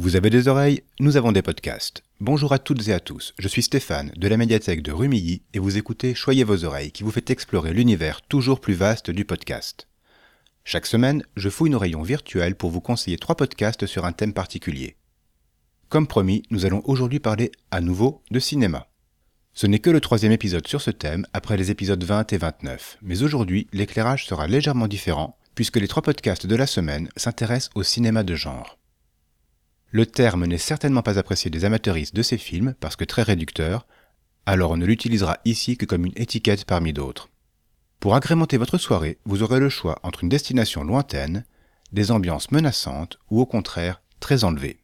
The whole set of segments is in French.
Vous avez des oreilles Nous avons des podcasts. Bonjour à toutes et à tous, je suis Stéphane de la médiathèque de Rumilly et vous écoutez Choyez vos oreilles qui vous fait explorer l'univers toujours plus vaste du podcast. Chaque semaine, je fouille nos rayons virtuels pour vous conseiller trois podcasts sur un thème particulier. Comme promis, nous allons aujourd'hui parler à nouveau de cinéma. Ce n'est que le troisième épisode sur ce thème après les épisodes 20 et 29, mais aujourd'hui l'éclairage sera légèrement différent puisque les trois podcasts de la semaine s'intéressent au cinéma de genre. Le terme n'est certainement pas apprécié des amateuristes de ces films parce que très réducteur, alors on ne l'utilisera ici que comme une étiquette parmi d'autres. Pour agrémenter votre soirée, vous aurez le choix entre une destination lointaine, des ambiances menaçantes ou au contraire très enlevées.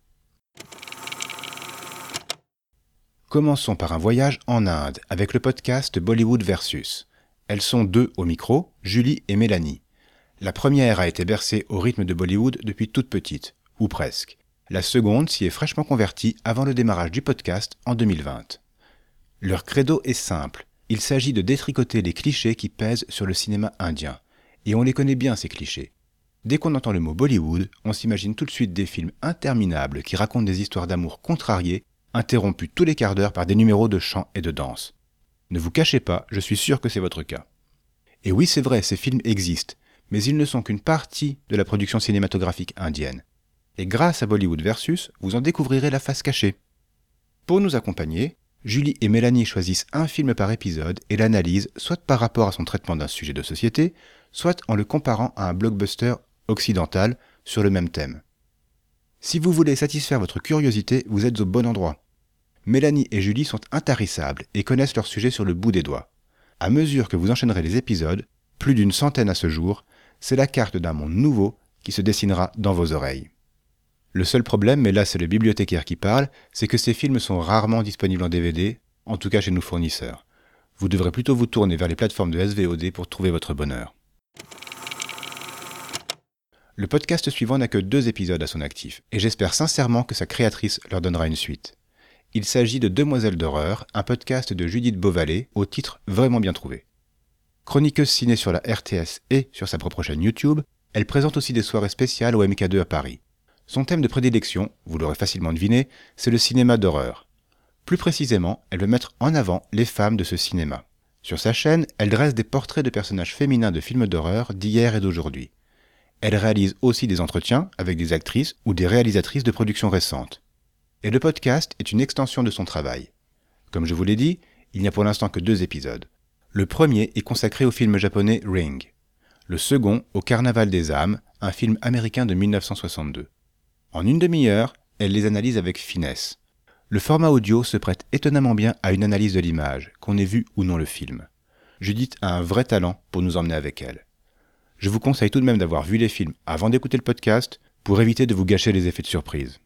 Commençons par un voyage en Inde avec le podcast Bollywood Versus. Elles sont deux au micro, Julie et Mélanie. La première a été bercée au rythme de Bollywood depuis toute petite, ou presque. La seconde s'y est fraîchement convertie avant le démarrage du podcast en 2020. Leur credo est simple, il s'agit de détricoter les clichés qui pèsent sur le cinéma indien. Et on les connaît bien ces clichés. Dès qu'on entend le mot Bollywood, on s'imagine tout de suite des films interminables qui racontent des histoires d'amour contrariées, interrompues tous les quarts d'heure par des numéros de chant et de danse. Ne vous cachez pas, je suis sûr que c'est votre cas. Et oui, c'est vrai, ces films existent, mais ils ne sont qu'une partie de la production cinématographique indienne et grâce à Bollywood Versus, vous en découvrirez la face cachée. Pour nous accompagner, Julie et Mélanie choisissent un film par épisode et l'analysent soit par rapport à son traitement d'un sujet de société, soit en le comparant à un blockbuster occidental sur le même thème. Si vous voulez satisfaire votre curiosité, vous êtes au bon endroit. Mélanie et Julie sont intarissables et connaissent leur sujet sur le bout des doigts. À mesure que vous enchaînerez les épisodes, plus d'une centaine à ce jour, c'est la carte d'un monde nouveau qui se dessinera dans vos oreilles. Le seul problème, mais là c'est le bibliothécaire qui parle, c'est que ces films sont rarement disponibles en DVD, en tout cas chez nos fournisseurs. Vous devrez plutôt vous tourner vers les plateformes de SVOD pour trouver votre bonheur. Le podcast suivant n'a que deux épisodes à son actif, et j'espère sincèrement que sa créatrice leur donnera une suite. Il s'agit de Demoiselles d'horreur, un podcast de Judith Beauvalet, au titre vraiment bien trouvé. Chroniqueuse ciné sur la RTS et sur sa propre chaîne YouTube, elle présente aussi des soirées spéciales au MK2 à Paris. Son thème de prédilection, vous l'aurez facilement deviné, c'est le cinéma d'horreur. Plus précisément, elle veut mettre en avant les femmes de ce cinéma. Sur sa chaîne, elle dresse des portraits de personnages féminins de films d'horreur d'hier et d'aujourd'hui. Elle réalise aussi des entretiens avec des actrices ou des réalisatrices de productions récentes. Et le podcast est une extension de son travail. Comme je vous l'ai dit, il n'y a pour l'instant que deux épisodes. Le premier est consacré au film japonais Ring. Le second au Carnaval des âmes, un film américain de 1962. En une demi-heure, elle les analyse avec finesse. Le format audio se prête étonnamment bien à une analyse de l'image, qu'on ait vu ou non le film. Judith a un vrai talent pour nous emmener avec elle. Je vous conseille tout de même d'avoir vu les films avant d'écouter le podcast pour éviter de vous gâcher les effets de surprise.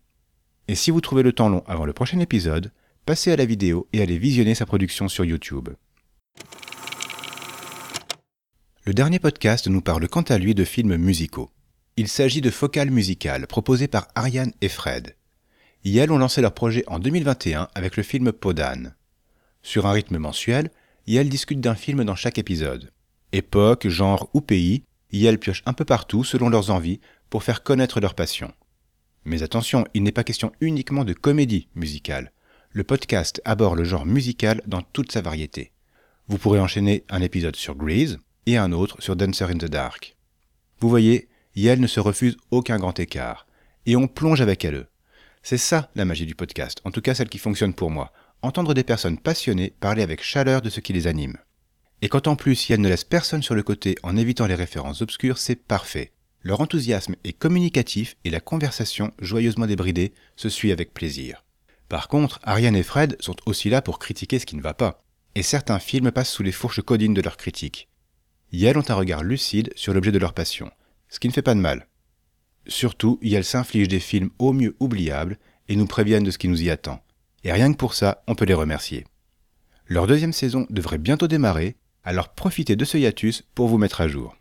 Et si vous trouvez le temps long avant le prochain épisode, passez à la vidéo et allez visionner sa production sur YouTube. Le dernier podcast nous parle quant à lui de films musicaux. Il s'agit de Focal Musical, proposé par Ariane et Fred. Yel ont lancé leur projet en 2021 avec le film Podane. Sur un rythme mensuel, Yel discute d'un film dans chaque épisode. Époque, genre ou pays, Yel pioche un peu partout selon leurs envies pour faire connaître leur passion. Mais attention, il n'est pas question uniquement de comédie musicale. Le podcast aborde le genre musical dans toute sa variété. Vous pourrez enchaîner un épisode sur Grease et un autre sur Dancer in the Dark. Vous voyez, Yel ne se refuse aucun grand écart. Et on plonge avec elle. C'est ça la magie du podcast, en tout cas celle qui fonctionne pour moi. Entendre des personnes passionnées parler avec chaleur de ce qui les anime. Et quand en plus Yel ne laisse personne sur le côté en évitant les références obscures, c'est parfait. Leur enthousiasme est communicatif et la conversation, joyeusement débridée, se suit avec plaisir. Par contre, Ariane et Fred sont aussi là pour critiquer ce qui ne va pas. Et certains films passent sous les fourches codines de leur critique. Yel ont un regard lucide sur l'objet de leur passion ce qui ne fait pas de mal. Surtout, Yel s'inflige des films au mieux oubliables et nous préviennent de ce qui nous y attend. Et rien que pour ça, on peut les remercier. Leur deuxième saison devrait bientôt démarrer, alors profitez de ce hiatus pour vous mettre à jour.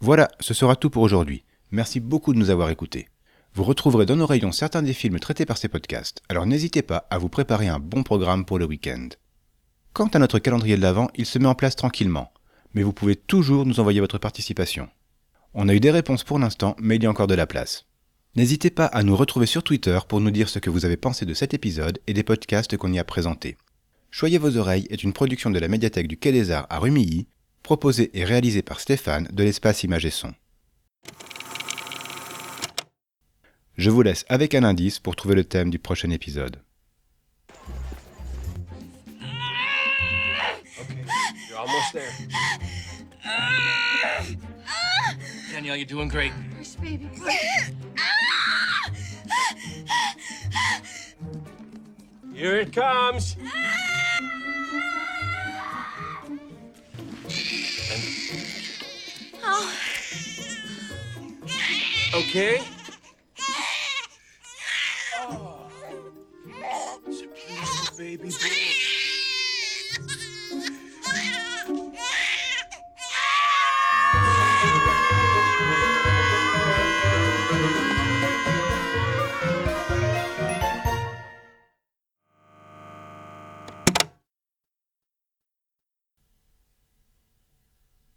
Voilà, ce sera tout pour aujourd'hui. Merci beaucoup de nous avoir écoutés. Vous retrouverez dans nos rayons certains des films traités par ces podcasts, alors n'hésitez pas à vous préparer un bon programme pour le week-end. Quant à notre calendrier de l'Avent, il se met en place tranquillement mais vous pouvez toujours nous envoyer votre participation. On a eu des réponses pour l'instant, mais il y a encore de la place. N'hésitez pas à nous retrouver sur Twitter pour nous dire ce que vous avez pensé de cet épisode et des podcasts qu'on y a présentés. Choyez vos oreilles est une production de la médiathèque du Quai des Arts à Rumilly, proposée et réalisée par Stéphane de l'espace Image et Son. Je vous laisse avec un indice pour trouver le thème du prochain épisode. You're almost there. Danielle, you're doing great. Baby. Here it comes. Oh. Okay. Oh. It's a beautiful baby boy.